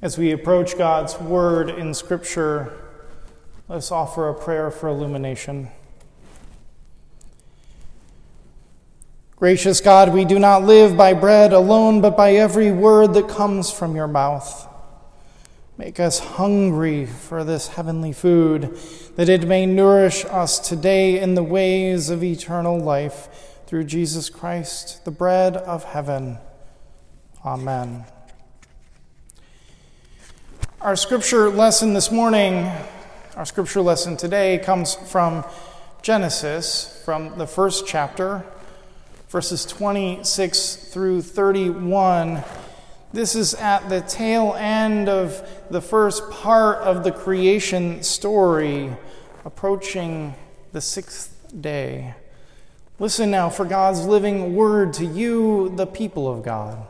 As we approach God's word in Scripture, let's offer a prayer for illumination. Gracious God, we do not live by bread alone, but by every word that comes from your mouth. Make us hungry for this heavenly food, that it may nourish us today in the ways of eternal life through Jesus Christ, the bread of heaven. Amen. Our scripture lesson this morning, our scripture lesson today, comes from Genesis, from the first chapter, verses 26 through 31. This is at the tail end of the first part of the creation story, approaching the sixth day. Listen now for God's living word to you, the people of God.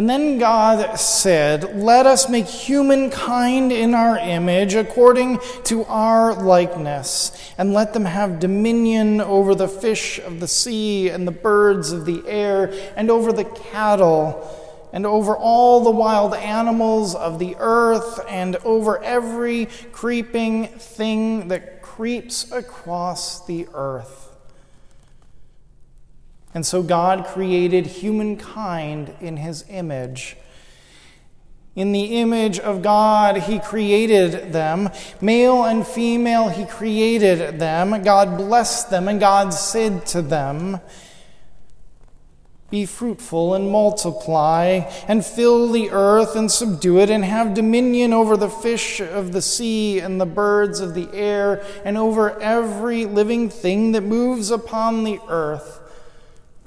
And then God said, Let us make humankind in our image, according to our likeness, and let them have dominion over the fish of the sea, and the birds of the air, and over the cattle, and over all the wild animals of the earth, and over every creeping thing that creeps across the earth. And so God created humankind in his image. In the image of God, he created them. Male and female, he created them. God blessed them, and God said to them, Be fruitful and multiply, and fill the earth and subdue it, and have dominion over the fish of the sea and the birds of the air, and over every living thing that moves upon the earth.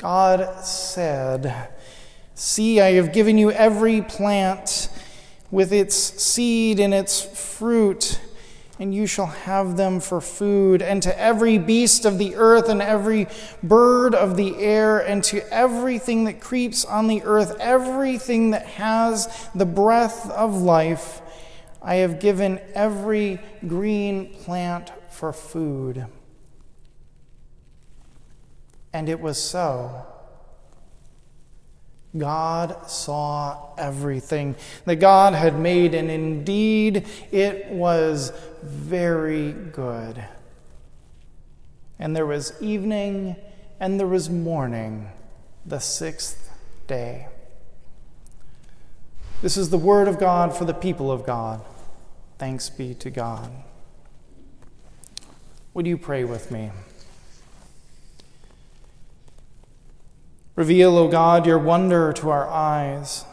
God said, See, I have given you every plant with its seed and its fruit, and you shall have them for food, and to every beast of the earth, and every bird of the air, and to everything that creeps on the earth, everything that has the breath of life, I have given every green plant for food. And it was so. God saw everything that God had made, and indeed it was very good. And there was evening and there was morning, the sixth day. This is the word of God for the people of God. Thanks be to God. Would you pray with me? Reveal, O God, your wonder to our eyes.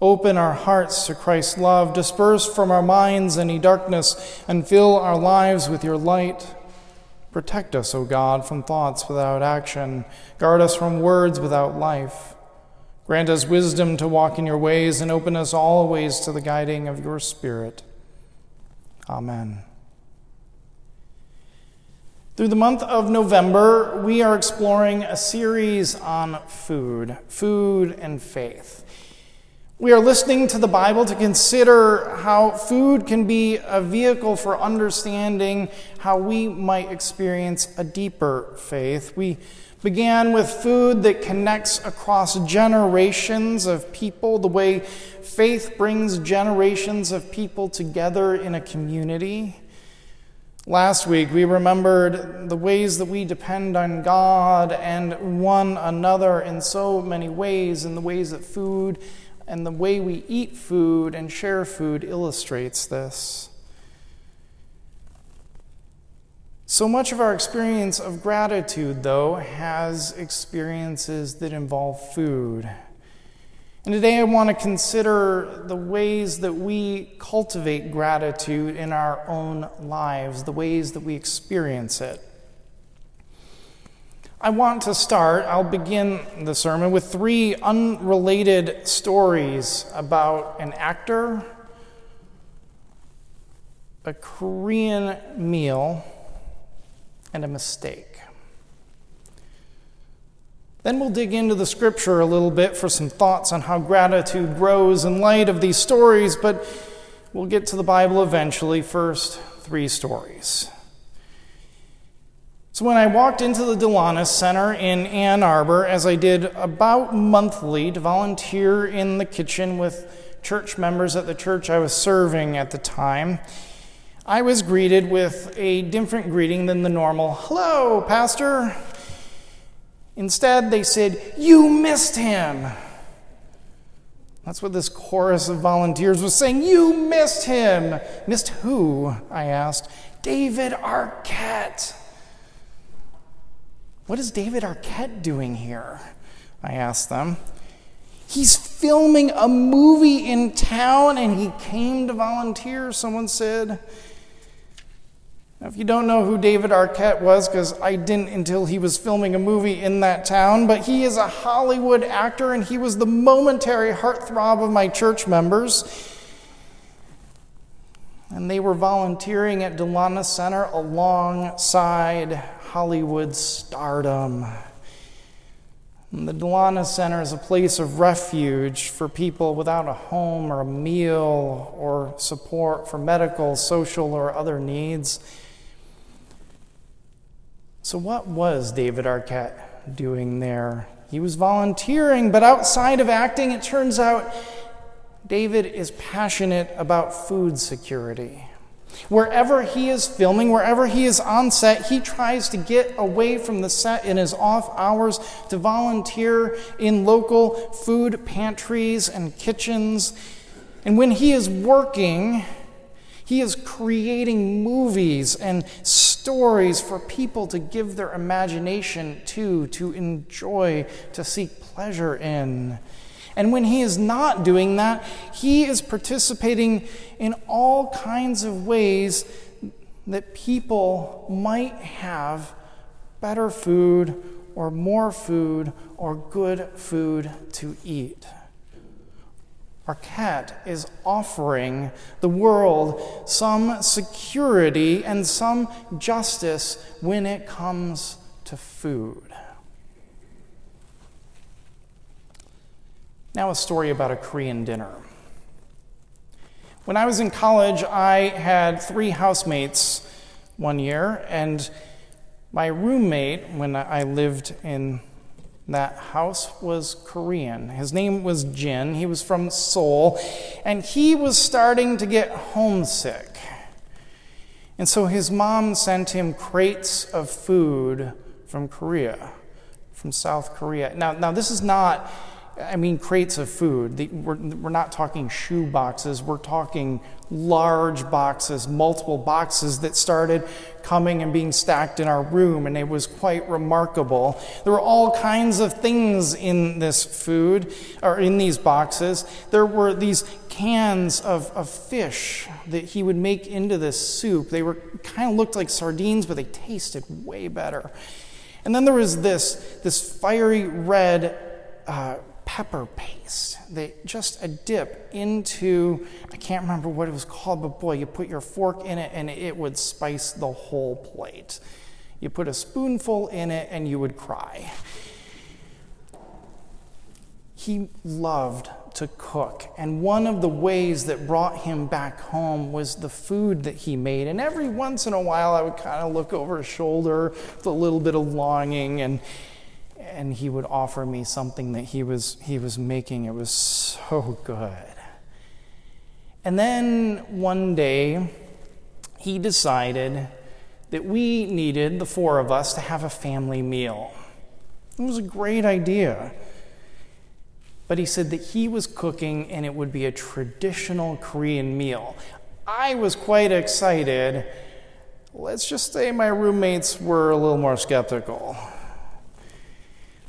Open our hearts to Christ's love. Disperse from our minds any darkness and fill our lives with your light. Protect us, O God, from thoughts without action. Guard us from words without life. Grant us wisdom to walk in your ways and open us always to the guiding of your Spirit. Amen. Through the month of November, we are exploring a series on food, food and faith. We are listening to the Bible to consider how food can be a vehicle for understanding how we might experience a deeper faith. We began with food that connects across generations of people, the way faith brings generations of people together in a community. Last week, we remembered the ways that we depend on God and one another in so many ways, and the ways that food and the way we eat food and share food illustrates this. So much of our experience of gratitude, though, has experiences that involve food. And today I want to consider the ways that we cultivate gratitude in our own lives, the ways that we experience it. I want to start, I'll begin the sermon with three unrelated stories about an actor, a Korean meal, and a mistake. Then we'll dig into the scripture a little bit for some thoughts on how gratitude grows in light of these stories, but we'll get to the Bible eventually. First, three stories. So when I walked into the Delonis Center in Ann Arbor, as I did about monthly to volunteer in the kitchen with church members at the church I was serving at the time, I was greeted with a different greeting than the normal, hello, Pastor. Instead, they said, You missed him. That's what this chorus of volunteers was saying. You missed him. Missed who? I asked. David Arquette. What is David Arquette doing here? I asked them. He's filming a movie in town and he came to volunteer, someone said. Now, if you don't know who David Arquette was, because I didn't until he was filming a movie in that town, but he is a Hollywood actor and he was the momentary heartthrob of my church members. And they were volunteering at Delonis Center alongside Hollywood stardom. And the Delonis Center is a place of refuge for people without a home or a meal or support for medical, social, or other needs. So, what was David Arquette doing there? He was volunteering, but outside of acting, it turns out David is passionate about food security. Wherever he is filming, wherever he is on set, he tries to get away from the set in his off hours to volunteer in local food pantries and kitchens. And when he is working, he is creating movies and stories for people to give their imagination to, to enjoy, to seek pleasure in. And when he is not doing that, he is participating in all kinds of ways that people might have better food or more food or good food to eat. Arquette is offering the world some security and some justice when it comes to food. Now, a story about a Korean dinner. When I was in college, I had three housemates one year, and my roommate, when I lived in that house, was Korean. His name was Jin. He was from Seoul, and he was starting to get homesick. And so his mom sent him crates of food from Korea, from South Korea. Now, now this is not I mean, crates of food. we're, we're not talking shoe boxes, we're talking large boxes, multiple boxes that started coming and being stacked in our room, and it was quite remarkable. There were all kinds of things in this food, or in these boxes. There were these cans of, of fish that he would make into this soup. They were kind of looked like sardines, but they tasted way better. And then there was this, this fiery red uh, pepper paste that just a dip into, I can't remember what it was called, but boy, you put your fork in it and it would spice the whole plate. You put a spoonful in it and you would cry. He loved to cook, and one of the ways that brought him back home was the food that he made. And every once in a while, I would kind of look over his shoulder with a little bit of longing and and he would offer me something that he was, he was making. It was so good. And then one day, he decided that we needed, the four of us, to have a family meal. It was a great idea. But he said that he was cooking and it would be a traditional Korean meal. I was quite excited. Let's just say my roommates were a little more skeptical.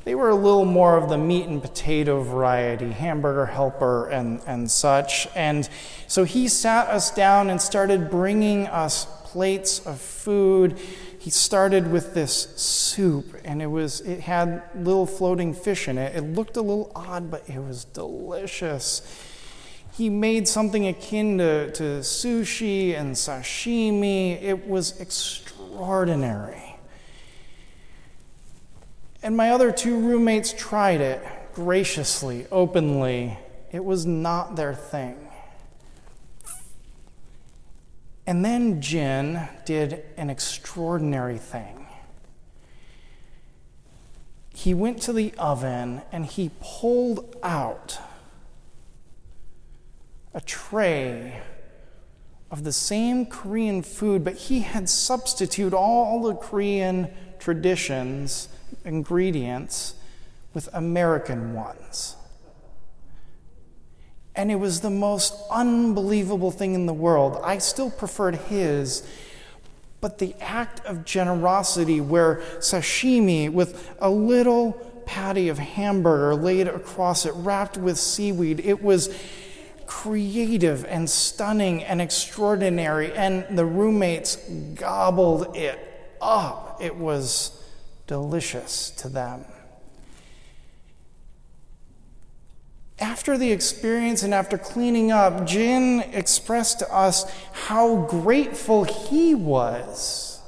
They were a little more of the meat and potato variety, hamburger helper and, and such. And so he sat us down and started bringing us plates of food. He started with this soup, and it was it had little floating fish in it. It looked a little odd, but it was delicious. He made something akin to, to sushi and sashimi. It was extraordinary. And my other two roommates tried it graciously, openly. It was not their thing. And then Jin did an extraordinary thing. he went to the oven and he pulled out a tray of the same Korean food, but he had substituted all the Korean traditions, ingredients, with American ones. And it was the most unbelievable thing in the world. I still preferred his, but the act of generosity where sashimi with a little patty of hamburger laid across it, wrapped with seaweed, it was creative and stunning and extraordinary. And the roommates gobbled it up. It was delicious to them. After the experience and after cleaning up, Jin expressed to us how grateful he was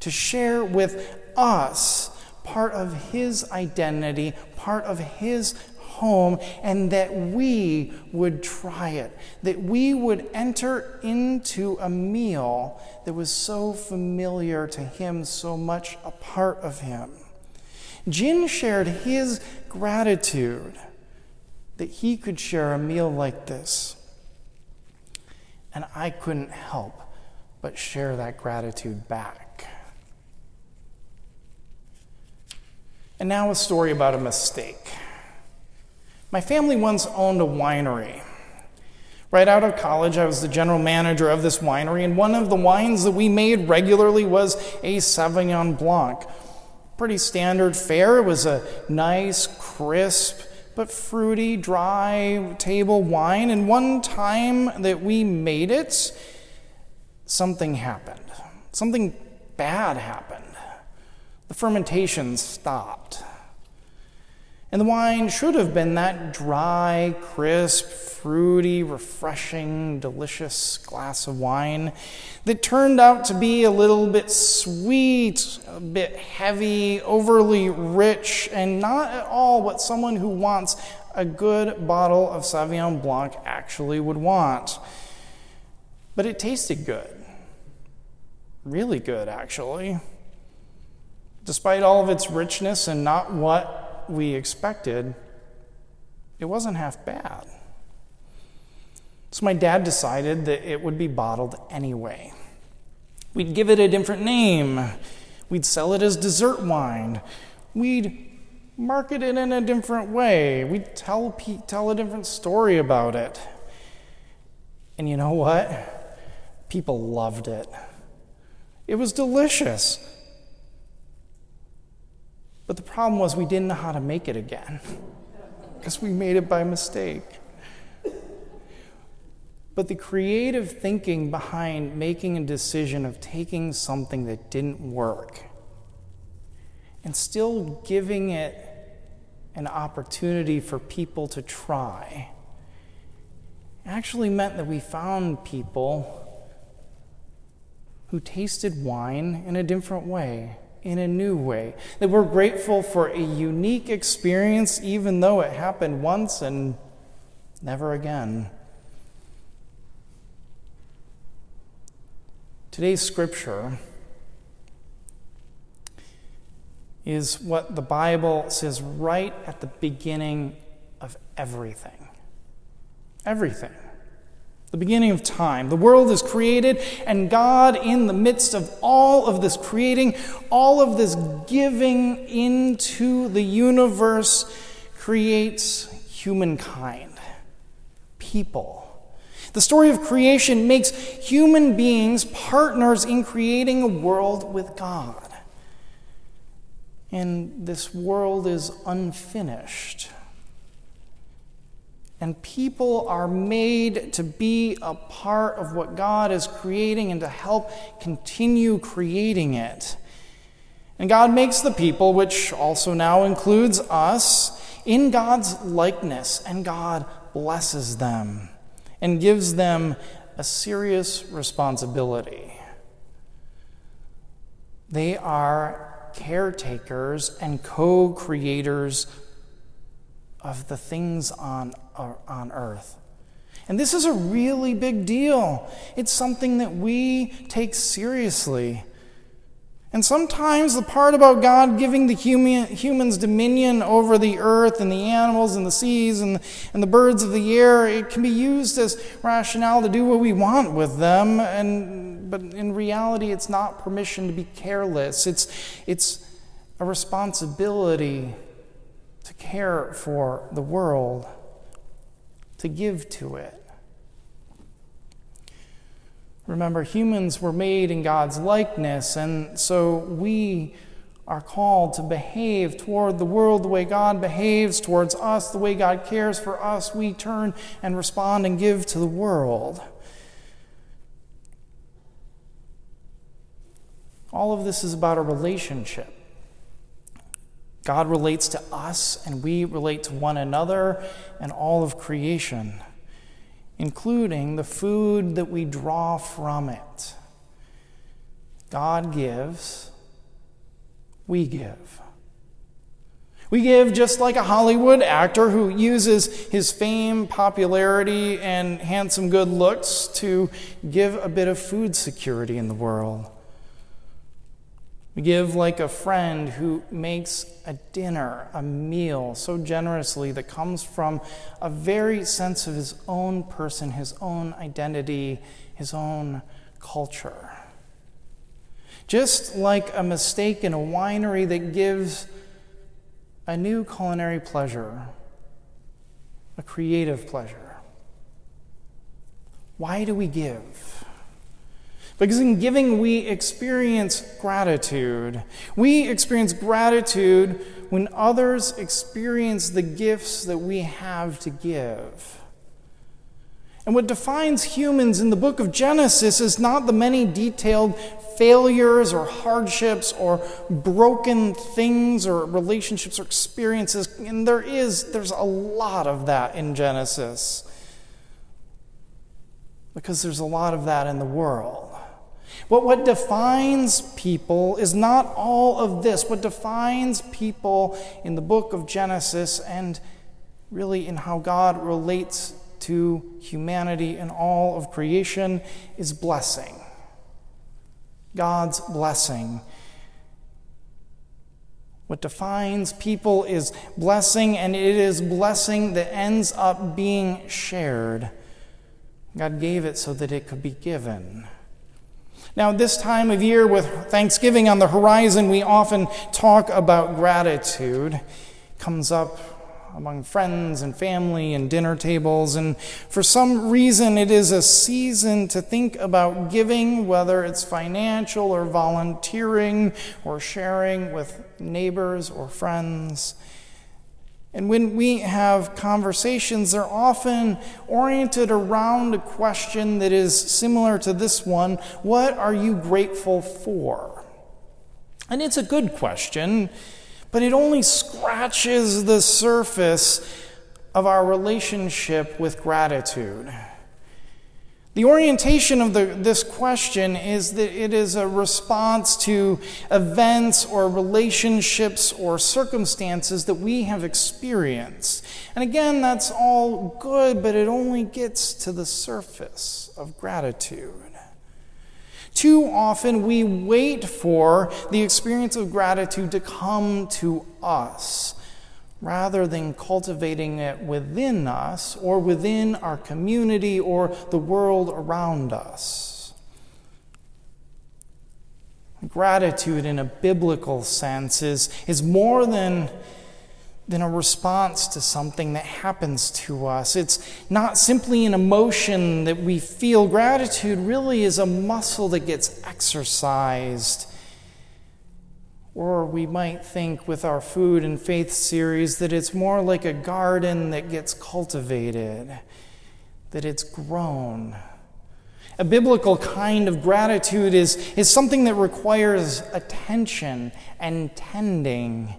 to share with us part of his identity, part of his home, and that we would try it, that we would enter into a meal that was so familiar to him, so much a part of him. Jin shared his gratitude that he could share a meal like this. And I couldn't help but share that gratitude back. And now a story about a mistake. My family once owned a winery. Right out of college, I was the general manager of this winery, and one of the wines that we made regularly was a Sauvignon Blanc. Pretty standard fare. It was a nice, crisp, but fruity, dry table wine. And one time that we made it, something happened. Something bad happened. The fermentation stopped. And the wine should have been that dry, crisp, fruity, refreshing, delicious glass of wine that turned out to be a little bit sweet, a bit heavy, overly rich, and not at all what someone who wants a good bottle of Sauvignon Blanc actually would want. But it tasted good. Really good, actually. Despite all of its richness and not what we expected, it wasn't half bad. So my dad decided that it would be bottled anyway. We'd give it a different name. We'd sell it as dessert wine. We'd market it in a different way. We'd tell, tell a different story about it. And you know what? People loved it. It was delicious. But the problem was we didn't know how to make it again because we made it by mistake. But the creative thinking behind making a decision of taking something that didn't work and still giving it an opportunity for people to try actually meant that we found people who tasted wine in a different way in a new way. That we're grateful for a unique experience, even though it happened once and never again. Today's scripture is what the Bible says right at the beginning of everything. Everything the beginning of time. The world is created, and God, in the midst of all of this creating, all of this giving into the universe, creates humankind, people. The story of creation makes human beings partners in creating a world with God. And this world is unfinished. And people are made to be a part of what God is creating and to help continue creating it. And God makes the people, which also now includes us, in God's likeness, and God blesses them and gives them a serious responsibility. They are caretakers and co creators of the things on, uh, on earth. And this is a really big deal. It's something that we take seriously. And sometimes the part about God giving the human, humans dominion over the earth and the animals and the seas and, and the birds of the air, it can be used as rationale to do what we want with them. And, but in reality, it's not permission to be careless, it's, it's a responsibility care for the world, to give to it. Remember, humans were made in God's likeness, and so we are called to behave toward the world the way God behaves towards us, the way God cares for us. We turn and respond and give to the world. All of this is about a relationship. God relates to us, and we relate to one another and all of creation including the food that we draw from it. God gives, we give. We give just like a Hollywood actor who uses his fame, popularity, and handsome good looks to give a bit of food security in the world. We give like a friend who makes a dinner, a meal so generously that comes from a very sense of his own person, his own identity, his own culture. Just like a mistake in a winery that gives a new culinary pleasure, a creative pleasure. Why do we give? Because in giving, we experience gratitude. We experience gratitude when others experience the gifts that we have to give. And what defines humans in the book of Genesis is not the many detailed failures or hardships or broken things or relationships or experiences. And there is, there's a lot of that in Genesis. Because there's a lot of that in the world. But what defines people is not all of this. What defines people in the book of Genesis and really in how God relates to humanity and all of creation is blessing. God's blessing. What defines people is blessing, and it is blessing that ends up being shared. God gave it so that it could be given. Now, this time of year with Thanksgiving on the horizon, we often talk about gratitude. It comes up among friends and family and dinner tables. And for some reason, it is a season to think about giving, whether it's financial or volunteering or sharing with neighbors or friends. And when we have conversations, they're often oriented around a question that is similar to this one What are you grateful for? And it's a good question, but it only scratches the surface of our relationship with gratitude. The orientation of the, this question is that it is a response to events or relationships or circumstances that we have experienced. And again, that's all good, but it only gets to the surface of gratitude. Too often we wait for the experience of gratitude to come to us rather than cultivating it within us or within our community or the world around us. Gratitude, in a biblical sense, is, is more than, than a response to something that happens to us. It's not simply an emotion that we feel. Gratitude really is a muscle that gets exercised or we might think with our food and faith series that it's more like a garden that gets cultivated, that it's grown. A biblical kind of gratitude is, is something that requires attention and tending.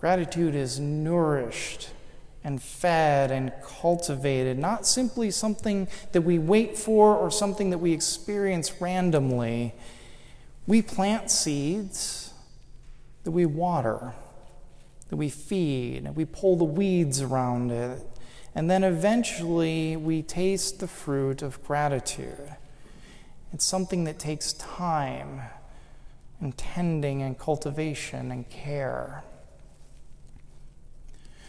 Gratitude is nourished and fed and cultivated, not simply something that we wait for or something that we experience randomly. We plant seeds that we water, that we feed, and we pull the weeds around it, and then eventually we taste the fruit of gratitude. It's something that takes time and tending and cultivation and care.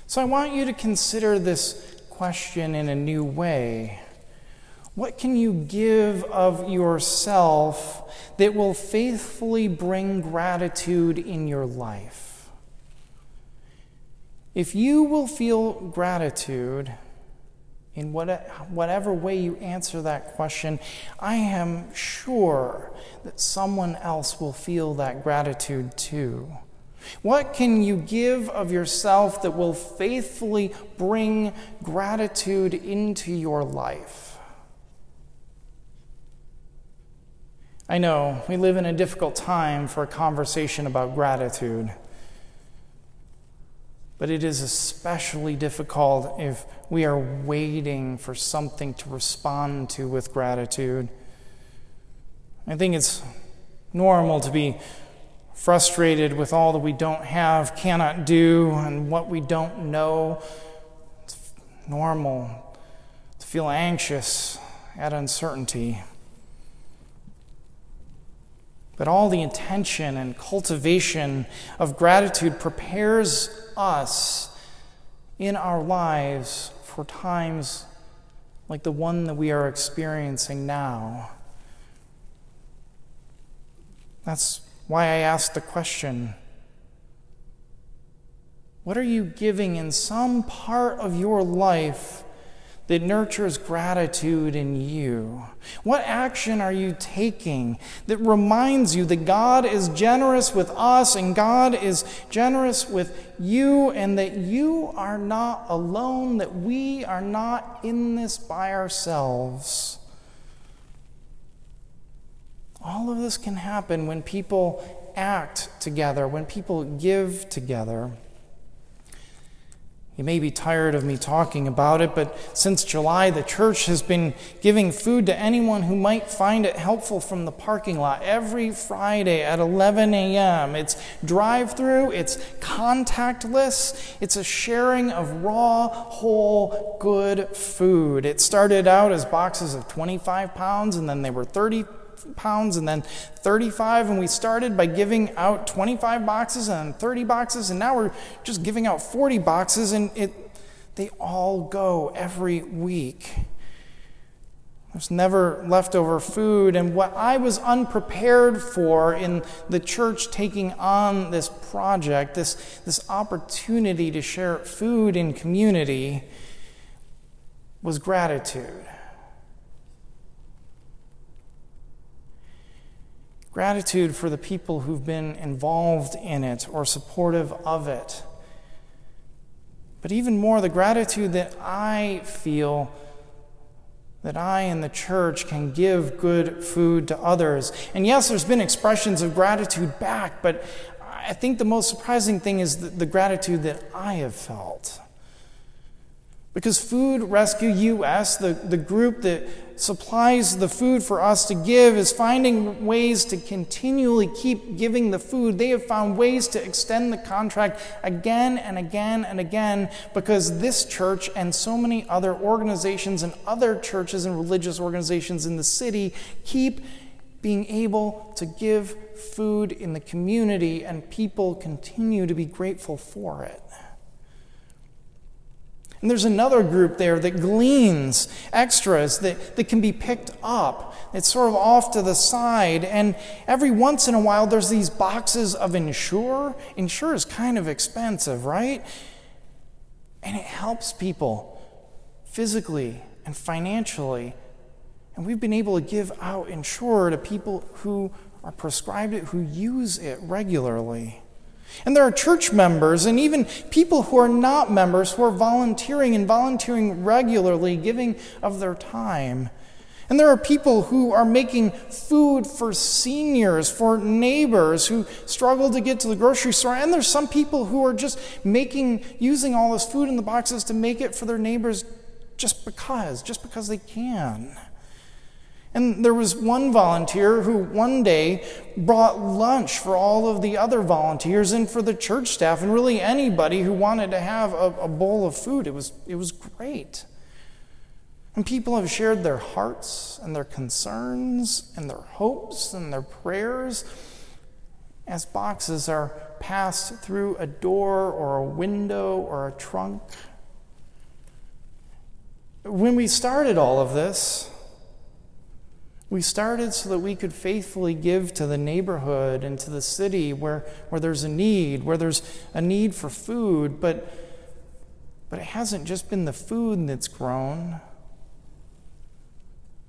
So I want you to consider this question in a new way. What can you give of yourself that will faithfully bring gratitude in your life? If you will feel gratitude in what, whatever way you answer that question, I am sure that someone else will feel that gratitude too. What can you give of yourself that will faithfully bring gratitude into your life? I know we live in a difficult time for a conversation about gratitude, but it is especially difficult if we are waiting for something to respond to with gratitude. I think it's normal to be frustrated with all that we don't have, cannot do, and what we don't know. It's normal to feel anxious at uncertainty. But all the intention and cultivation of gratitude prepares us in our lives for times like the one that we are experiencing now. That's why I asked the question What are you giving in some part of your life that nurtures gratitude in you? What action are you taking that reminds you that God is generous with us and God is generous with you and that you are not alone, that we are not in this by ourselves? All of this can happen when people act together, when people give together. You may be tired of me talking about it, but since July, the church has been giving food to anyone who might find it helpful from the parking lot every Friday at 11 a.m. It's drive through, it's contactless, it's a sharing of raw, whole, good food. It started out as boxes of 25 pounds, and then they were 30 pounds and then 35 and we started by giving out 25 boxes and 30 boxes and now we're just giving out 40 boxes and it they all go every week. There's never leftover food and what i was unprepared for in the church taking on this project this, this opportunity to share food in community was gratitude Gratitude for the people who've been involved in it or supportive of it. But even more, the gratitude that I feel that I and the church can give good food to others. And yes, there's been expressions of gratitude back, but I think the most surprising thing is the, the gratitude that I have felt. Because Food Rescue US, the, the group that supplies the food for us to give, is finding ways to continually keep giving the food. They have found ways to extend the contract again and again and again because this church and so many other organizations and other churches and religious organizations in the city keep being able to give food in the community, and people continue to be grateful for it. And there's another group there that gleans extras that, that can be picked up. It's sort of off to the side. And every once in a while, there's these boxes of Ensure. Ensure is kind of expensive, right? And it helps people physically and financially. And we've been able to give out Ensure to people who are prescribed it, who use it regularly. And there are church members and even people who are not members who are volunteering and volunteering regularly, giving of their time. And there are people who are making food for seniors, for neighbors who struggle to get to the grocery store. And there's some people who are just making, using all this food in the boxes to make it for their neighbors just because, just because they can. And there was one volunteer who one day brought lunch for all of the other volunteers and for the church staff and really anybody who wanted to have a, a, bowl of food. It was, it was great. And people have shared their hearts and their concerns and their hopes and their prayers. as boxes are passed through a door or a window or a trunk. When we started all of this, we started so that we could faithfully give to the neighborhood and to the city where, where there's a need, where there's a need for food, but, but it hasn't just been the food that's grown,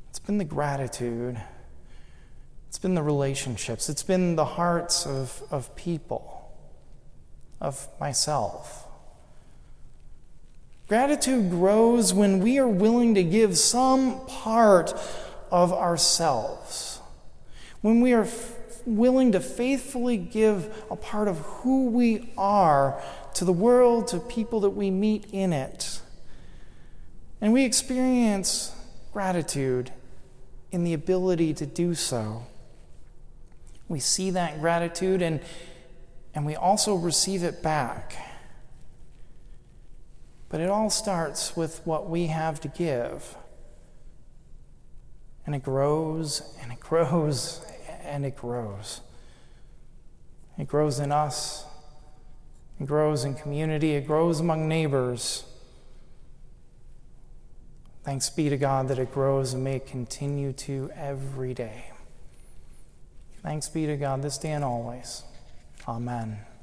it's been the gratitude, it's been the relationships, it's been the hearts of, of people, of myself. Gratitude grows when we are willing to give some part of ourselves, when we are f- willing to faithfully give a part of who we are to the world, to people that we meet in it. And we experience gratitude in the ability to do so. We see that gratitude and, and we also receive it back. But it all starts with what we have to give. And it grows and it grows and it grows. It grows in us, it grows in community, it grows among neighbors. Thanks be to God that it grows and may continue to every day. Thanks be to God this day and always. Amen.